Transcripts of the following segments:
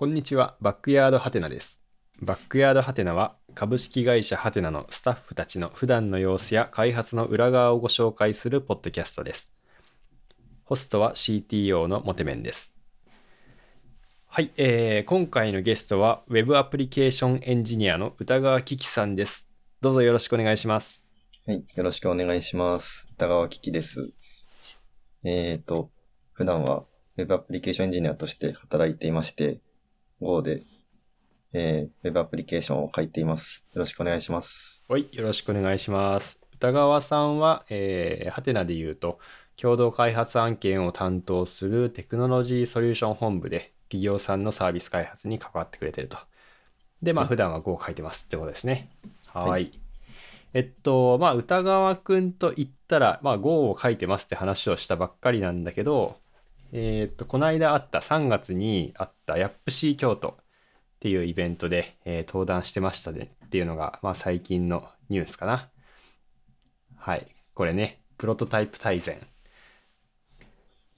こんにちは、バックヤードハテナです。バックヤードハテナは株式会社ハテナのスタッフたちの普段の様子や開発の裏側をご紹介するポッドキャストです。ホストは CTO のモテメンです。はい、えー今回のゲストは Web アプリケーションエンジニアの歌川キキさんです。どうぞよろしくお願いします。はい。よろしくお願いします。田川キキです。えーと、普段は Web アプリケーションエンジニアとして働いていまして、Go で、えー、Web アプリケーションを書いています。よろしくお願いします。はい、よろしくお願いします。歌川さんは、えー、ハテナで言うと、共同開発案件を担当するテクノロジーソリューション本部で、企業さんのサービス開発に関わってくれてると。で、まあ、はい普段は Go を書いてますってことですね。はい。はいえっと、まあ、歌川くんと言ったら、まあ、Go を書いてますって話をしたばっかりなんだけど、えっと、この間あった3月にあった YAPC 京都っていうイベントで、えー登壇してましたねっていうのが、まあ、最近のニュースかな。はい。これね、プロトタイプ大全。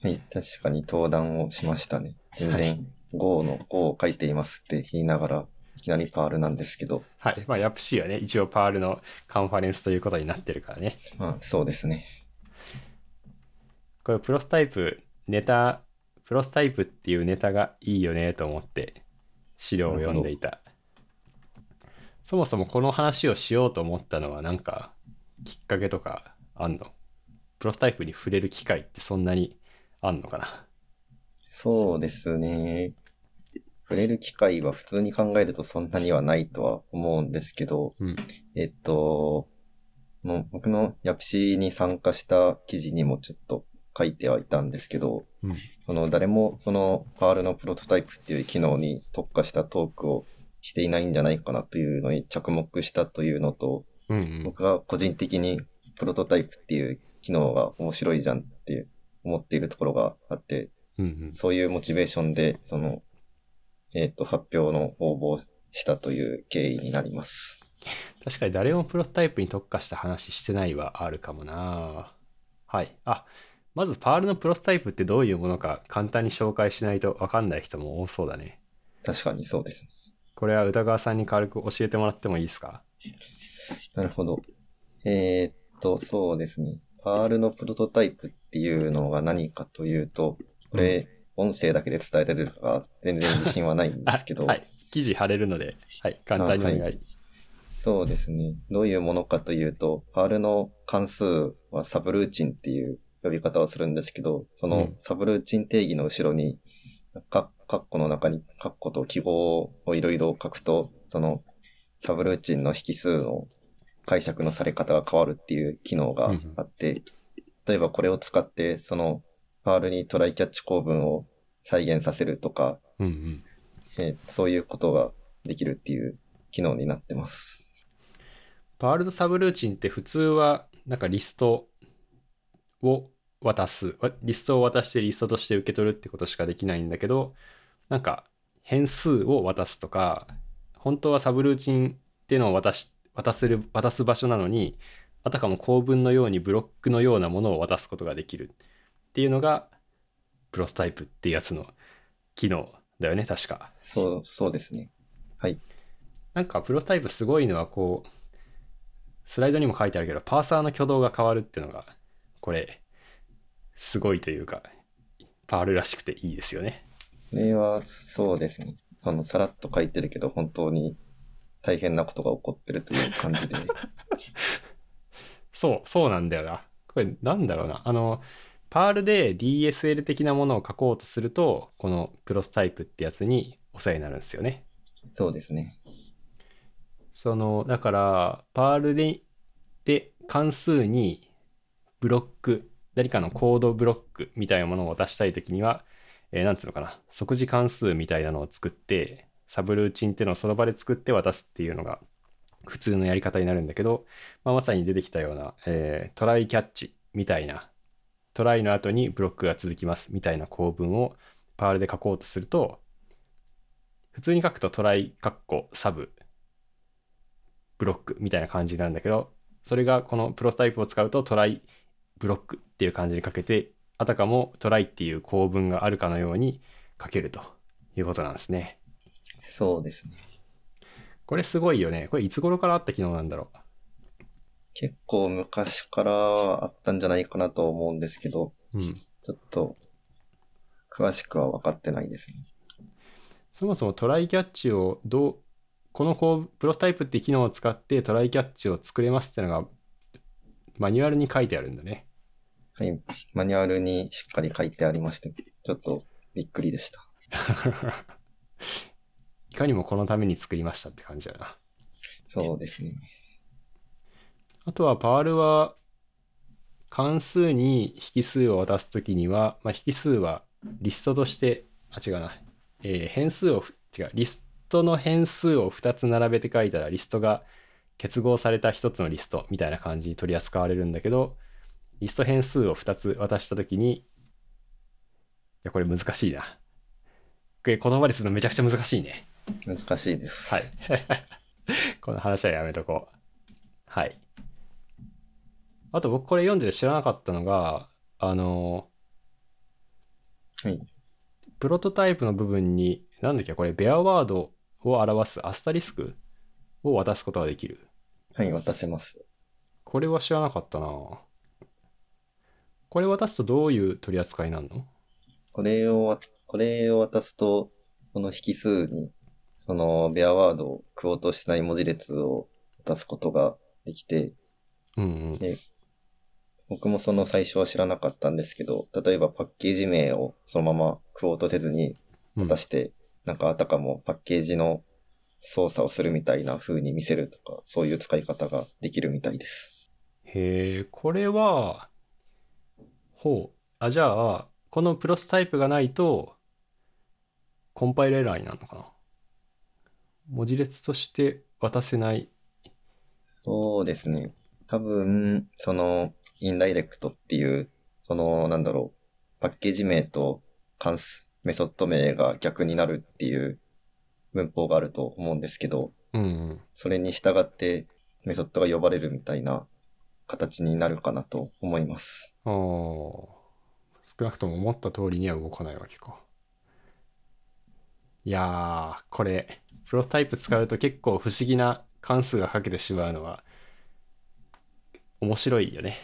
はい。確かに登壇をしましたね。全然 Go の Go を書いていますって言いながら、いきなりパールなんですけど、はい。まあ、YAPC はね、一応パールのカンファレンスということになってるからね。まあそうですね。これプロトタイプ、ネタ、プロトタイプっていうネタがいいよねと思って資料を読んでいた。そもそもこの話をしようと思ったのはなんかきっかけとかあんの？プロトタイプに触れる機会ってそんなにあんのかな？そうですね。触れる機会は普通に考えるとそんなにはないとは思うんですけど、うん。えっと、もう僕のヤプシーに参加した記事にもちょっと書いてはいたんですけど、うん。その誰もそのパールのプロトタイプっていう機能に特化したトークをしていないんじゃないかなというのに着目したというのと、うんうん。僕が個人的にプロトタイプっていう機能が面白いじゃんって思っているところがあって、うんうん。そういうモチベーションで、その、えっ、と、発表の応募をしたという経緯になります。確かに誰もプロトタイプに特化した話してないはあるかもなはい。あ、まずパールのプロトタイプってどういうものか簡単に紹介しないとわかんない人も多そうだね。確かにそうですね。これは宇田川さんに軽く教えてもらってもいいですか？なるほど。えーっと、そうですね。パールのプロトタイプっていうのが何かというと、これ、音声だけで伝えられるかが全然自信はないんですけど、あ はい。記事貼れるので、はい。簡単にお願い。あはいそうですね。どういうものかというと、パールの関数はサブルーチンっていう呼び方をするんですけど、そうのんサブルーチン定義の後ろに、かカッコの中にカッコと記号をいろいろ書くと、そのサブルーチンの引数の解釈のされ方が変わるっていう機能があって、例えばこれを使って、そのパールにトライキャッチ構文を再現させるとか、うんうん。えーそういうことができるっていう機能になってます。パールとサブルーチンって普通は、なんかリストを渡す。わリストを渡してリストとして受け取るってことしかできないんだけど、なんか変数を渡すとか、本当はサブルーチンっていうのを渡し、渡せる、渡す場所なのに、あたかも構文のようにブロックのようなものを渡すことができるっていうのが、プロトタイプっていうやつの機能だよね、確か。そう、そうですね。はい。なんかプロトタイプすごいのはこう、スライドにも書いてあるけど、パーサーの挙動が変わるっていうのが、これ、すごいというか、パールらしくていいですよね。これは、そうですね。その、さらっと書いてるけど、本当に大変なことが起こってるという感じで。そう、そうなんだよな。これなんだろうな。あの、パールで DSL 的なものを書こうとすると、このプロトタイプってやつにお世話になるんですよね。そうですね。その、だから、パールで、で関数にブロック、何かのコードブロックみたいなものを渡したいときには、えーなんつうのかな、即時関数みたいなのを作って、サブルーチンっていうのをその場で作って渡すっていうのが普通のやり方になるんだけど、まあ、まさに出てきたような、えートライキャッチみたいな、トライの後にブロックが続きますみたいな構文をパールで書こうとすると、普通に書くとトライ、カッコ、サブ、ブロックみたいな感じになるんだけど、それがこのプロトタイプを使うとトライ、ブロックっていう感じにかけて、あたかもトライっていう構文があるかのように書けるということなんですね。そうですね。これすごいよね。これいつ頃からあった機能なんだろ結構昔からあったんじゃないかなと思うんですけど、う。うん。ちょっと、詳しくは分かってないですね。そもそもトライキャッチをどう、このこうプロトタイプって機能を使ってトライキャッチを作れますってのがマニュアルに書いてあるんだね。はい。マニュアルにしっかり書いてありまして、ちょっとびっくりでした。いかにもこのために作りましたって感じだな。そうですね。あとはパールは関数に引数を渡すときには、まあ、引数はリストとして、あ、違うな、えー変数をふ、違う、リストの変数を2つ並べて書いたらリストが結合された1つのリストみたいな感じに取り扱われるんだけど、リスト変数を2つ渡したときに、いや、これ難しいな。これ言葉にするのめちゃくちゃ難しいね。難しいです。はい。この話はやめとこう。はい。あと僕これ読んでて知らなかったのが、あの、はい。プロトタイプの部分に、なんだっけ、これ、ベアワードを表すアスタリスクを渡すことができる。はい、渡せます。これは知らなかったなこれ渡すとどういう取り扱いになるの？これをわ、これを渡すと、この引数に、その、ベアワードをクオートしてない文字列を渡すことができて、うんうん。で、僕もその最初は知らなかったんですけど、例えばパッケージ名をそのままクオートせずにうん渡して、なんかあたかもパッケージの操作をするみたいな風に見せるとか、そういう使い方ができるみたいです。へえ、これは、ほう。あ、じゃあ、このプロトタイプがないと、コンパイルエラーになるのかな文字列として渡せない。そうですね。多分、その、インダイレクトっていう、その、なんだろう、パッケージ名と関数、メソッド名が逆になるっていう文法があると思うんですけど、うんうん。それに従ってメソッドが呼ばれるみたいな形になるかなと思います。ああ、少なくとも思った通りには動かないわけか。いやー、これ、プロトタイプ使うと結構不思議な関数が書けてしまうのは、面白いよね。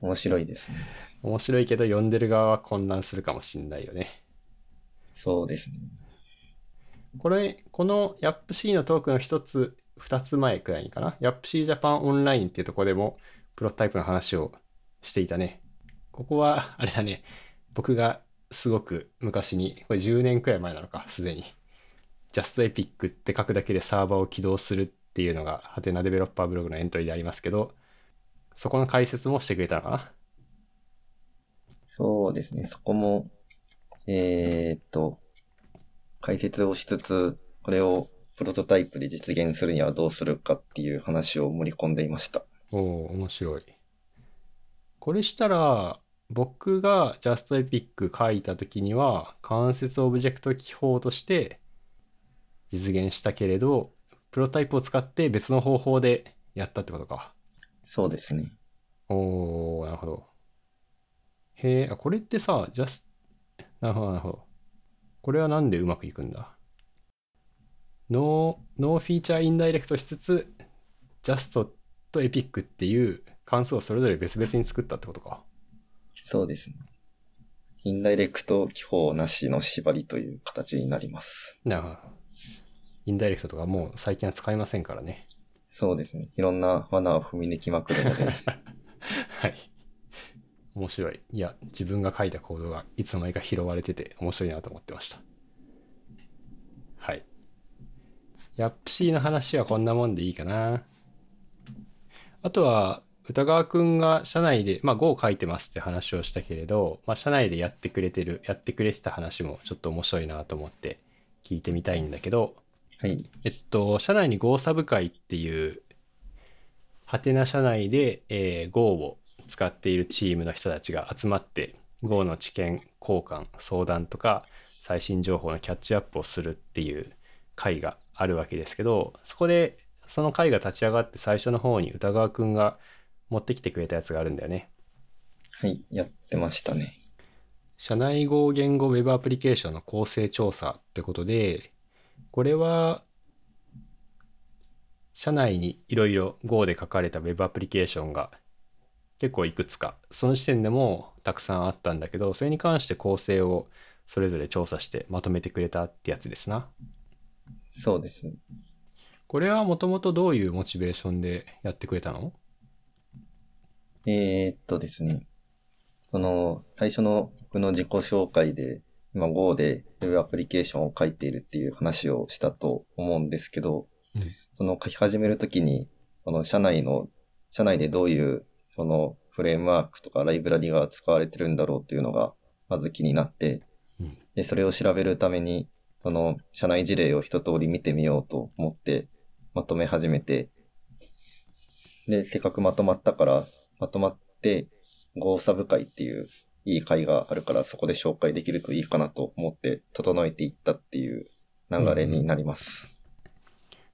面白いですね。面白いけど読んでる側は混乱するかもしんないよね。そうですね。これ、この YAPC のトークの一つ、二つ前くらいにかな？YAPC Japan オンラインっていうところでも、プロトタイプの話をしていたね。ここは、あれだね。僕がすごく昔に、これ10年くらい前なのか、すでに。JustEpic って書くだけでサーバーを起動するっていうのが、ハテナデベロッパーブログのエントリーでありますけど、そこの解説もしてくれたのかな？そうですね。そこも、えーっと、解説をしつつ、これをプロトタイプで実現するにはどうするかっていう話を盛り込んでいました。おお面白い。これしたら、僕が JustEpic 書いたときには、間接オブジェクト記法として実現したけれど、プロトタイプを使って別の方法でやったってことか。そうですね。おー、なるほど。へえ、あこれってさ、Just、なるほど、なるほど。これはなんでうまくいくんだ？ no, no feature indirect しつつ、Just と Epic っていう関数をそれぞれ別々に作ったってことか。そうですね。インダイレクト記法なしの縛りという形になります。なるほど。インダイレクトとかもう最近は使いませんからね。そうですね。いろんな罠を踏み抜きまくるので、はい。面白い。いや、自分が書いたコードがいつの間にか拾われてて面白いなと思ってました。はい。ヤップシーの話はこんなもんでいいかな。あとは、歌川くんが社内で、まあ Go 書いてますって話をしたけれど、まあ社内でやってくれてる、やってくれてた話もちょっと面白いなと思って聞いてみたいんだけど、はい。えっと、社内に Go サブ会っていう、ハテナ社内で、えー Go を使っているチームの人たちが集まって、Go の知見交換、相談とか、最新情報のキャッチアップをするっていう会があるわけですけど、そこで、その会が立ち上がって最初の方に歌川くんが持ってきてくれたやつがあるんだよね。はい。やってましたね。社内語言語ウェブアプリケーションの構成調査ってことで、これは、社内にいろいろ Go で書かれた Web アプリケーションが結構いくつか、その時点でもたくさんあったんだけど、それに関して構成をそれぞれ調査してまとめてくれたってやつですな。そうです。これはもともとどういうモチベーションでやってくれたの？えーっとですね。その、最初の僕の自己紹介で、今 Go で Web アプリケーションを書いているっていう話をしたと思うんですけど、うん。その書き始めるときに、この社内の、社内でどういう、そのフレームワークとかライブラリが使われてるんだろうっていうのが、まず気になって、うん。で、それを調べるために、その社内事例を一通り見てみようと思って、まとめ始めて、で、せっかくまとまったから、まとまって、Go サブ会っていういい会があるから、そこで紹介できるといいかなと思って、整えていったっていう流れになります。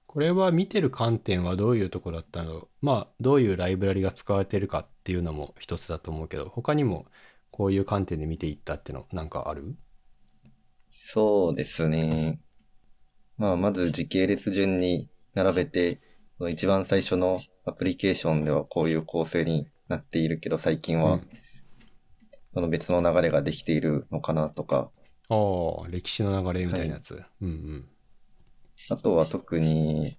これは見てる観点はどういうところだったの？まあどういうライブラリが使われてるかっていうのも一つだと思うけど他にもこういう観点で見ていったっていうのなんかある？そうですね。まあ、まず時系列順に並べて、一番最初のアプリケーションではこういう構成になっているけど、最近はうんその別の流れができているのかなとか、ああ歴史の流れみたいなやつ、うんうんあとは特に、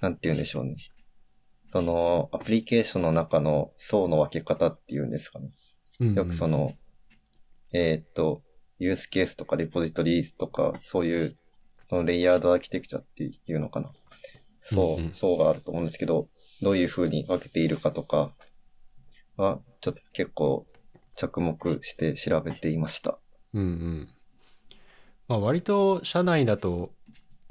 なんて言うんでしょうね。その、アプリケーションの中の層の分け方っていうんですかね。うんうんよくその、えーっと、ユースケースとかレポジトリとか、そういう、そのレイヤードアーキテクチャっていうのかな。そう、層があると思うんですけど、どういう風に分けているかとかは、ちょっと結構着目して調べていました。うんうんまあ割と社内だと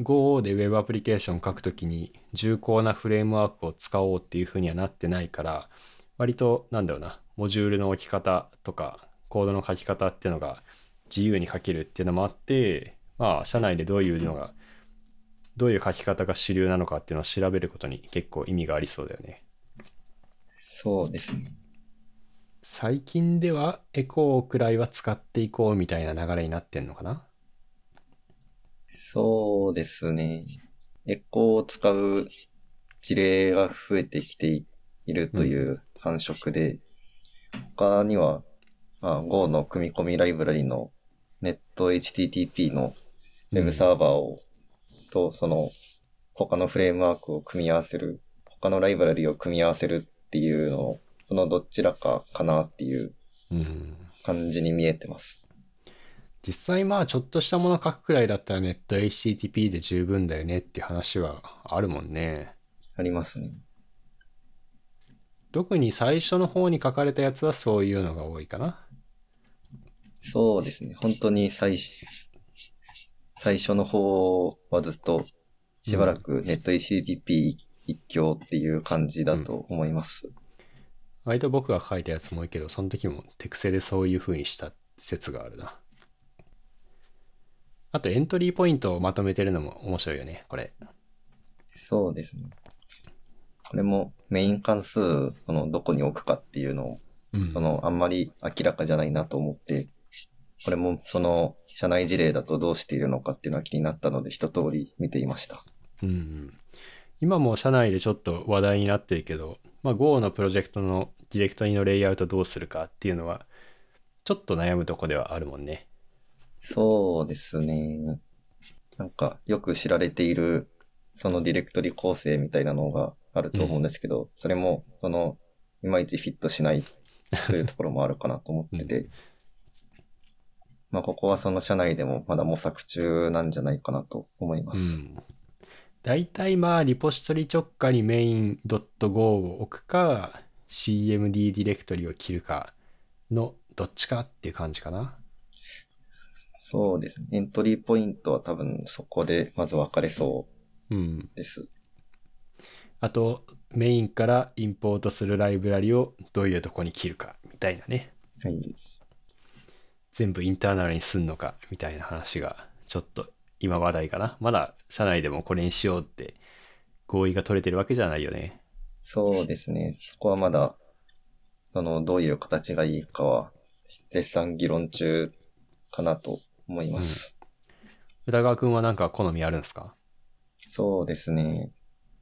Go で Web アプリケーション書くときに重厚なフレームワークを使おうっていうふうにはなってないから割となんだろうなモジュールの置き方とかコードの書き方っていうのが自由に書けるっていうのもあってまあ社内でどういうのがどういう書き方が主流なのかっていうのを調べることに結構意味がありそうだよねそうですね。最近ではエコーくらいは使っていこうみたいな流れになってんのかな？そうですね。エコーを使う事例が増えてきているという感触で、他には、まあ、Go の組み込みライブラリの NetHTTP の Web サーバーを、と、その、他のフレームワークを組み合わせる、他のライブラリを組み合わせるっていうのを、そのどちらかかなっていううん感じに見えてます。実際まあちょっとしたもの書くくらいだったらネット HTTP で十分だよねっていう話はあるもんね。ありますね。特に最初の方に書かれたやつはそういうのが多いかな。そうですね。本当に最初、最初の方はずっとしばらくネット HTTP 一強っていう感じだと思います。割と僕が書いたやつも多いけど、その時も手癖でそういう風にした説があるな。あとエントリーポイントをまとめてるのも面白いよね、これ。そうですね。これもメイン関数、そのどこに置くかっていうのを、うん。そのあんまり明らかじゃないなと思って、これもその社内事例だとどうしているのかっていうのは気になったので一通り見ていました。うんうん、今も社内でちょっと話題になってるけど、まあ、Go のプロジェクトのディレクトリのレイアウトどうするかっていうのは、ちょっと悩むとこではあるもんね。そうですね。なんか、よく知られている、そのディレクトリ構成みたいなのがあると思うんですけど、それも、その、いまいちフィットしないというところもあるかなと思ってて、まあ、ここはその社内でもまだ模索中なんじゃないかなと思います。うん。大体まあ、リポジトリ直下に main.go を置くか、CMD ディレクトリを切るかのどっちかっていう感じかな。そうですね。エントリーポイントは多分そこでまず分かれそうん。うです。あと、メインからインポートするライブラリをどういうとこに切るかみたいなね。はい。全部インターナルにすんのかみたいな話がちょっと今話題かな。まだ社内でもこれにしようって合意が取れてるわけじゃないよね。そうですね。そこはまだ、その、どういう形がいいかは、絶賛議論中かなと思います。歌川くんはなんか好みあるんですか？そうですね。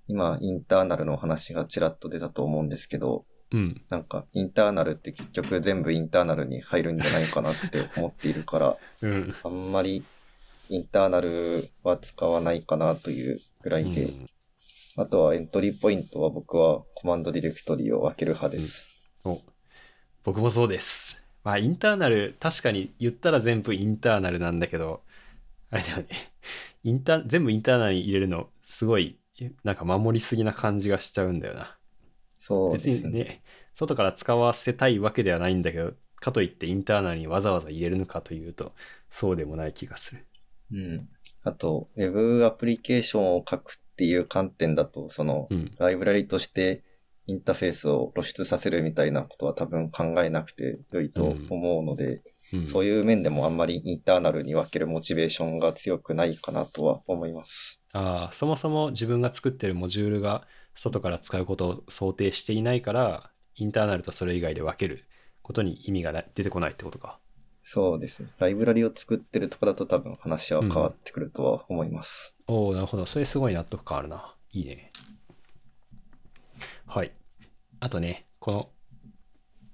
今、インターナルの話がちらっと出たと思うんですけど、うん。なんか、インターナルって結局全部インターナルに入るんじゃないかなって思っているから、うん。あんまりインターナルは使わないかなというぐらいで、うんあとはエントリーポイントは僕はコマンドディレクトリを分ける派です。お僕もそうです。まあ、インターナル、確かに言ったら全部インターナルなんだけど、あれだよね。インター、全部インターナルに入れるの、すごい、なんか守りすぎな感じがしちゃうんだよな。別そうですね。にね、外から使わせたいわけではないんだけど、かといってインターナルにわざわざ入れるのかというと、そうでもない気がする。うん。あと、ウェブアプリケーションを書くっていう観点だと、その、うん。ライブラリとしてインターフェースを露出させるみたいなことは多分考えなくて良いと思うので、うん、そういう面でもあんまりインターナルに分けるモチベーションが強くないかなとは思います。ああ、そもそも自分が作ってるモジュールが外から使うことを想定していないから、インターナルとそれ以外で分けることに意味がな出てこないってことか。そうですね。ライブラリを作ってるとこだと多分話は変わってくるとは思います。おおなるほど。それすごい納得感あるな。いいね。はい。あとね、この、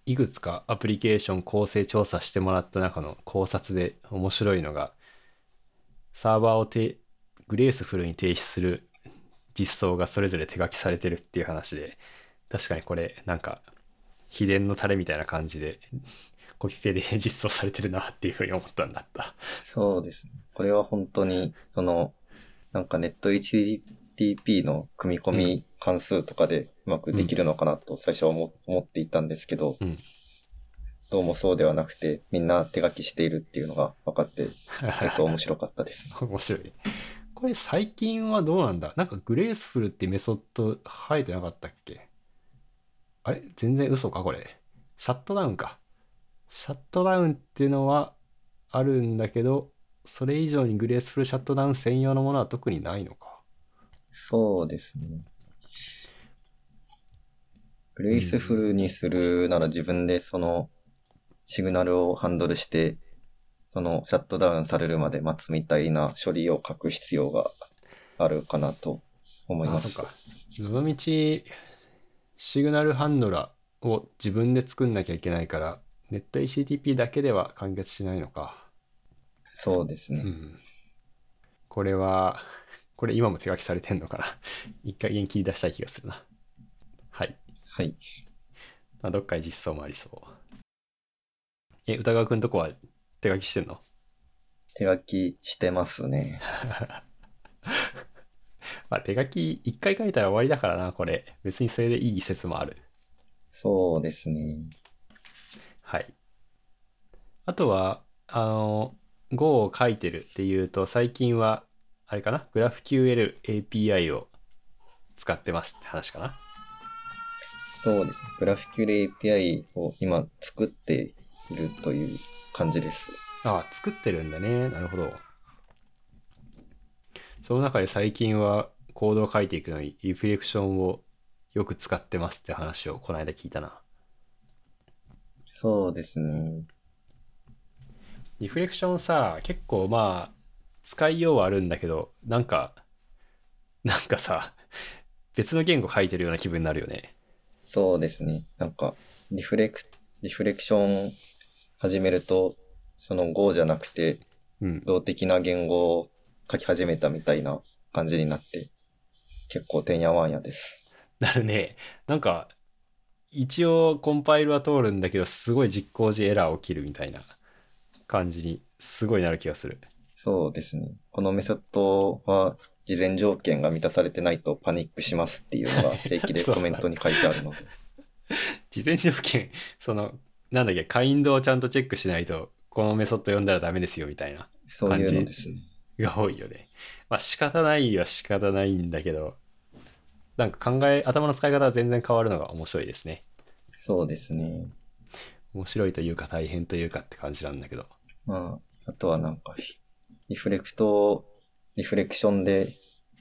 いくつかアプリケーション構成調査してもらった中の考察で面白いのが、サーバーをてグレースフルに停止する実装がそれぞれ手書きされてるっていう話で、確かにこれ、なんか、秘伝のタレみたいな感じで、コピペで 実装されてるなっていうふうに思ったんだった。そうですね。これは本当に、その、なんかネット HTTP の組み込み関数とかでうまくできるのかなと最初は思思っていたんですけど、うんどうもそうではなくて、みんな手書きしているっていうのが分かって、ちょっと面白かったです。面白い。これ最近はどうなんだ？なんかグレースフルってメソッド生えてなかったっけ？あれ？全然嘘か？これ。シャットダウンか。シャットダウンっていうのはあるんだけど、それ以上にグレースフルシャットダウン専用のものは特にないのか。そうですね。グレイスフルにするなら自分でそのシグナルをハンドルして、そのシャットダウンされるまで待つみたいな処理を書く必要があるかなと思います。あそっか。その道、シグナルハンドラーを自分で作んなきゃいけないから、ネット HTTP だけでは完結しないのか。そうですね。うん。これは、これ今も手書きされてんのかな。一回元気出したい気がするな。はい。はい。まあ、どっかに実装もありそう。え、歌川くんとこは手書きしてんの？手書きしてますね。まあ、手書き一回書いたら終わりだからな、これ。別にそれでいい説もある。そうですね。はい。あとは、あの、Go を書いてるっていうと、最近は、あれかな ?GraphQL API を使ってますって話かなそうですね。グラフ QL API を今作っているという感じです。ああ、作ってるんだね。なるほど。その中で最近はコードを書いていくのにリフレクションをよく使ってますって話をこの間聞いたな。そうですね。リフレクションさ、結構まあ、使いようはあるんだけど、なんか、なんかさ、別の言語書いてるような気分になるよね。そうですね。なんか、リフレク、リフレクション始めると、その Go じゃなくて、うん。動的な言語を書き始めたみたいな感じになって、結構てんやわんやです。なるね。なんか、一応コンパイルは通るんだけど、すごい実行時エラー起きるみたいな感じに、すごいなる気がする。そうですね。このメソッドは、事前条件が満たされてないとパニックしますっていうのが平気で コメントに書いてあるので。事前条件、その、なんだっけ、カインドをちゃんとチェックしないと、このメソッド読んだらダメですよみたいな、そういうのですね。が多いよね。まあ仕方ないは仕方ないんだけど、なんか考え、頭の使い方は全然変わるのが面白いですね。そうですね。面白いというか大変というかって感じなんだけど。まあ、あとはなんか、リフレクト、リフレクションで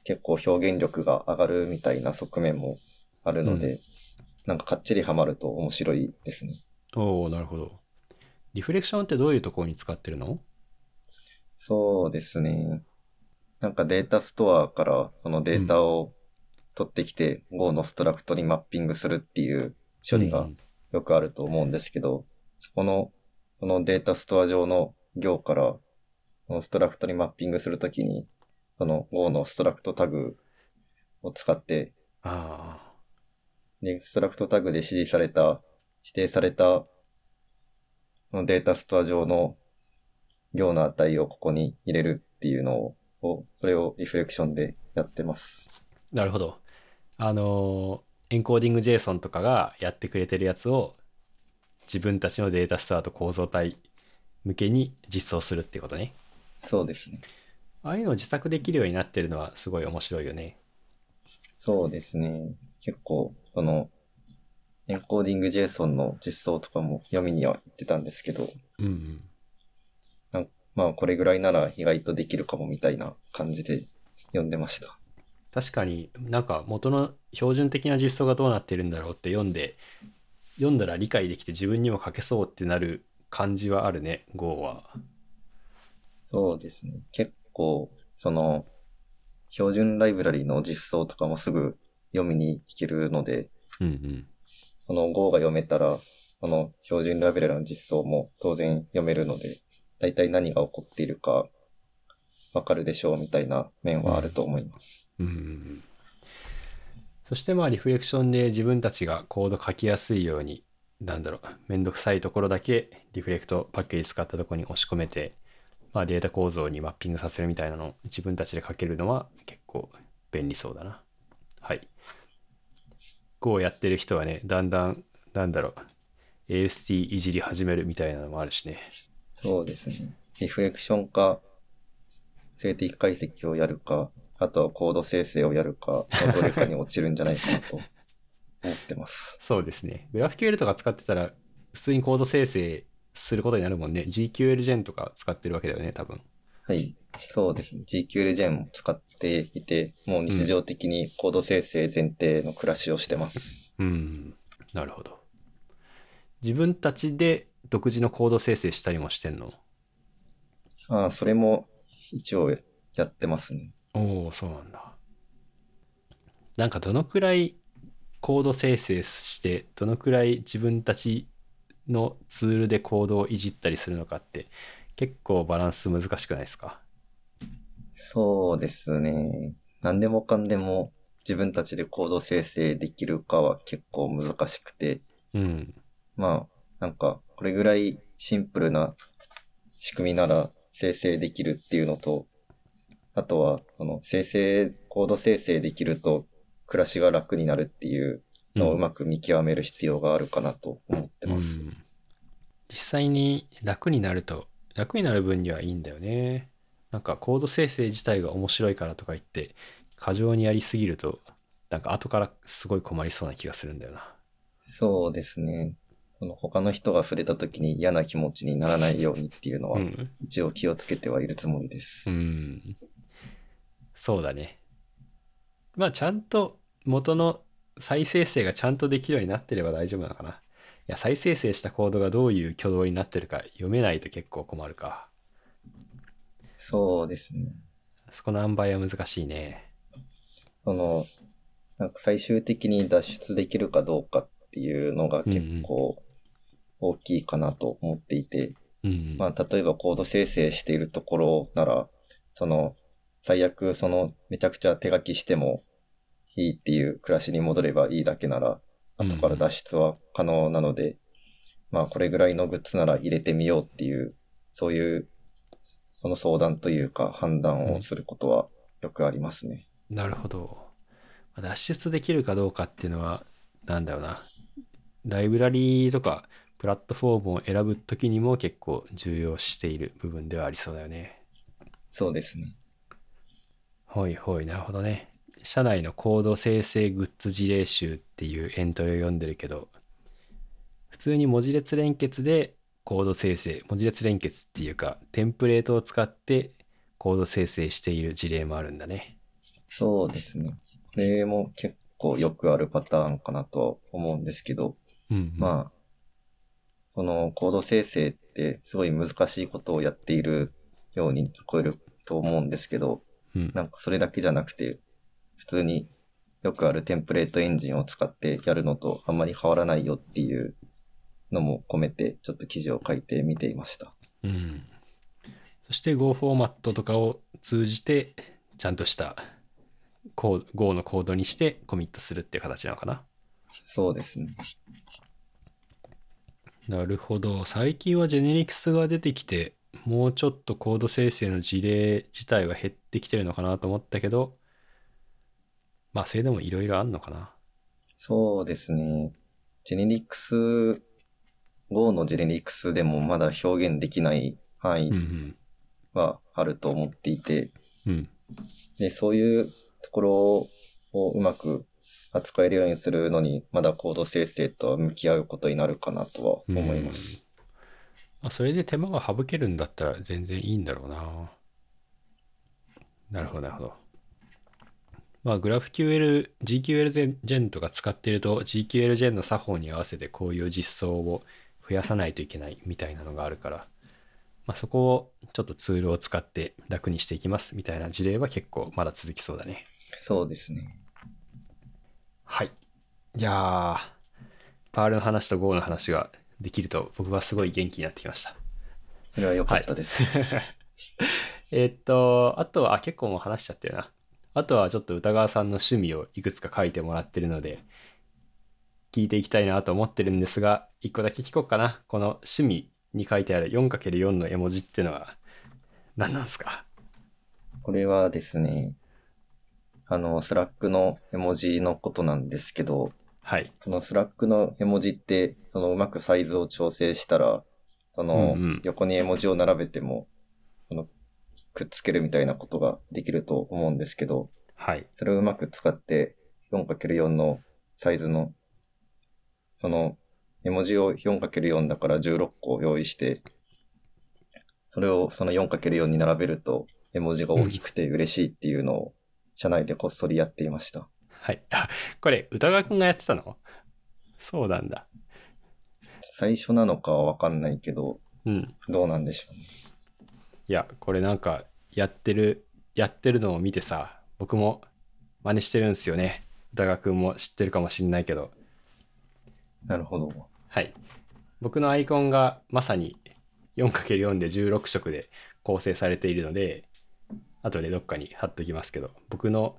結構表現力が上がるみたいな側面もあるので、なんかかっちりハマると面白いですね。おおなるほど。リフレクションってどういうところに使ってるの？そうですね。なんかデータストアからそのデータを取ってきて Go のストラクトにマッピングするっていう処理がうんよくあると思うんですけど、そこの、このデータストア上の行から、この struct にマッピングするときに、その Go のストラクトタグを使って、ああ。で、 struct tag で指示された、指定された、データストア上の行の値をここに入れるっていうのを、をそれをリフレクションでやってます。なるほど。あのーエンコーディング JSON とかがやってくれてるやつを自分たちのデータストアと構造体向けに実装するっていうことね。そうですね。ああいうのを自作できるようになってるのはすごい面白いよね。そうですね。結構、その、エンコーディング JSON の実装とかも読みには行ってたんですけど、うんうん。まあこれぐらいなら意外とできるかもみたいな感じで読んでました。確かになんか元の標準的な実装がどうなってるんだろうって読んで読んだら理解できて自分にも書けそうってなる感じはあるね Go は。そうですね。結構、その、標準ライブラリの実装とかもすぐ読みに行けるので、うんうん。その Go が読めたら、この標準ライブラリの実装も当然読めるので、大体何が起こっているかわかるでしょうみたいな面はあると思います。うんうんそしてまあリフレクションで自分たちがコード書きやすいようになんだろうめんどくさいところだけリフレクトパッケージ使ったところに押し込めて、まあ、データ構造にマッピングさせるみたいなのを自分たちで書けるのは結構便利そうだな。はい。Go をやってる人はねだんだんなんだろう AST いじり始めるみたいなのもあるしね。そうですね。リフレクションか、静的解析をやるか、あとはコード生成をやるか、のどれかに落ちるんじゃないかなと思ってます。そうですね。GraphQL とか使ってたら、普通にコード生成することになるもんね。GQLGen とか使ってるわけだよね、多分。はい。そうですね。GQLGen も使っていて、もう日常的にコード生成前提の暮らしをしてます。うん。なるほど。自分たちで独自のコード生成したりもしてんの？ああ、それも一応やってますね。おおそうなんだ。なんかどのくらいコード生成して、どのくらい自分たちのツールでコードをいじったりするのかって、結構バランス難しくないですか？そうですね。何でもかんでも自分たちでコード生成できるかは結構難しくて、うん。まあ、なんか、これぐらいシンプルな仕組みなら生成できるっていうのと、あとは、その生成、コード生成できると暮らしが楽になるっていうのをうまく見極める必要があるかなと思ってます。うん実際に楽になると楽になる分にはいいんだよね。なんかコード生成自体が面白いからとか言って過剰にやりすぎるとなんか後からすごい困りそうな気がするんだよな。そうですね。その他の人が触れた時に嫌な気持ちにならないようにっていうのは、うん。一応気をつけてはいるつもりです。うん。そうだね。まあちゃんと元の再生成がちゃんとできるようになってれば大丈夫なのかな。いや再生成したコードがどういう挙動になってるか読めないと結構困るか。そうですね。そこの塩梅は難しいね。その、なんか最終的に脱出できるかどうかっていうのが結構大きいかなと思っていて、うんまあ例えばコード生成しているところなら、その、最悪そのめちゃくちゃ手書きしてもいいっていう暮らしに戻ればいいだけなら、うん後から脱出は可能なので、まあこれぐらいのグッズなら入れてみようっていう、そういう、その相談というか判断をすることはよくありますね。なるほど。脱出できるかどうかっていうのは、なんだろうな。ライブラリーとかプラットフォームを選ぶときにも結構重要視している部分ではありそうだよね。そうですね。ほいほい、なるほどね。社内のコード生成グッズ事例集っていうエントリーを読んでるけど、普通に文字列連結でコード生成、文字列連結っていうか、テンプレートを使ってコード生成している事例もあるんだね。そうですね。これも結構よくあるパターンかなとは思うんですけど、うん、うん。まあ、そのコード生成ってすごい難しいことをやっているように聞こえると思うんですけど、うん。なんかそれだけじゃなくて、普通によくあるテンプレートエンジンを使ってやるのとあんまり変わらないよっていうのも込めて、ちょっと記事を書いてみていました。うん。そして Go フォーマットとかを通じて、ちゃんとしたコ Go のコードにしてコミットするっていう形なのかな。そうですね。なるほど。最近はジェネリクスが出てきて、もうちょっとコード生成の事例自体は減ってきてるのかなと思ったけど、まあ、それでもいろいろあんのかな。そうですね。ジェネリクス、Go のジェネリクスでもまだ表現できない範囲うんうん。はあると思っていて、うん。で、そういうところをうまく扱えるようにするのに、まだコード生成とは向き合うことになるかなとは思います。まあ、それで手間が省けるんだったら全然いいんだろうな。なるほど、なるほど。まあ、GraphQL、GQL ジェンとか使ってると、GQL ジェンの作法に合わせてこういう実装を増やさないといけないみたいなのがあるから、まあ、そこをちょっとツールを使って楽にしていきますみたいな事例は結構まだ続きそうだね。そうですね。はい。いやー、パールの話と Go の話ができると僕はすごい元気になってきました。それは良かったです。えーっと、あとは、あ、結構もう話しちゃったよな。あとはちょっと歌川さんの趣味をいくつか書いてもらってるので、聞いていきたいなと思ってるんですが、一個だけ聞こうかな。この趣味に書いてある 4×4 の絵文字ってのは何なんですか？これはですね、あの、 Slack の絵文字のことなんですけど、はい。この Slack の絵文字って、そのうまくサイズを調整したら、その横に絵文字を並べても、そのくっつけるみたいなことができると思うんですけど、はい。それをうまく使って 4×4 のサイズの、その絵文字を 4×4 だから16個用意して、それをその 4×4 に並べると絵文字が大きくて嬉しいっていうのを社内でこっそりやっていました。はい。あ、これ歌川くんがやってたの？そうなんだ。最初なのかはわかんないけど、うん。どうなんでしょうね。いや、これなんかやってる、やってるのを見てさ、僕も真似してるんですよね。歌川くんも知ってるかもしんないけど。なるほど。はい。僕のアイコンがまさに 4×4 で16色で構成されているので、後でどっかに貼っときますけど、僕の、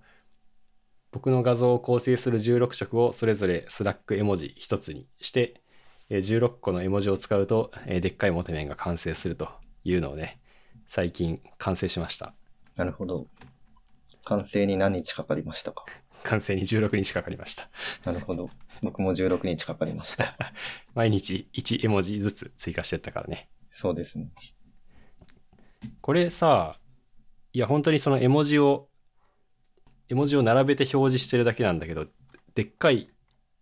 僕の画像を構成する16色をそれぞれ Slack 絵文字一つにして、えー16個の絵文字を使うと、えーでっかい motemen が完成するというのをね、最近完成しました。なるほど。完成に何日かかりましたか？完成に16日かかりました。なるほど。僕も16日かかりました。毎日1絵文字ずつ追加してったからね。そうですね。これさ、いや本当にその絵文字を、絵文字を並べて表示してるだけなんだけど、でっかい、い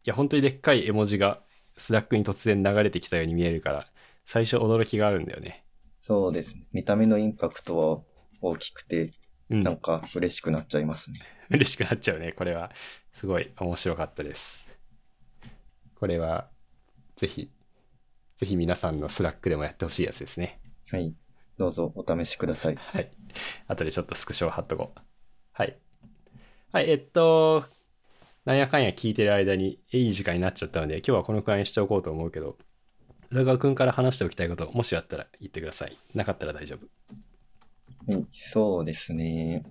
や本当にでっかい絵文字が Slack に突然流れてきたように見えるから、最初驚きがあるんだよね。そうですね。見た目のインパクトは大きくて、うんなんか嬉しくなっちゃいますね。嬉しくなっちゃうね。これは、すごい面白かったです。これは、ぜひ、ぜひ皆さんの Slack でもやってほしいやつですね。はい。どうぞお試しください。はい。後でちょっとスクショを貼っとこう。はい。はい、えっと、なんやかんや聞いてる間にいい時間になっちゃったので、今日はこのくらいにしておこうと思うけど、宇田川くんから話しておきたいこと、もしあったら言ってください。なかったら大丈夫。はい。そうですね。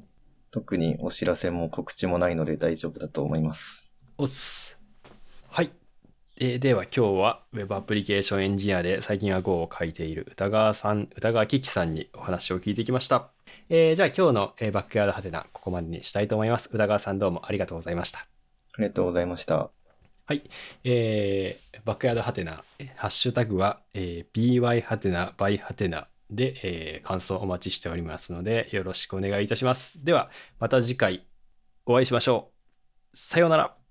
特にお知らせも告知もないので大丈夫だと思います。おっす。はい。えーでは今日は Web アプリケーションエンジニアで最近は Go を書いている歌川さん、歌川貴樹さんにお話を聞いてきました。えーじゃあ今日の、えーバックヤードハテナここまでにしたいと思います。歌川さんどうもありがとうございました。ありがとうございました。はい。えーバックヤードハテナ、ハッシュタグは、えー by ハテナ by ハテナで、えー感想お待ちしておりますので、よろしくお願いいたします。では、また次回お会いしましょう。さようなら。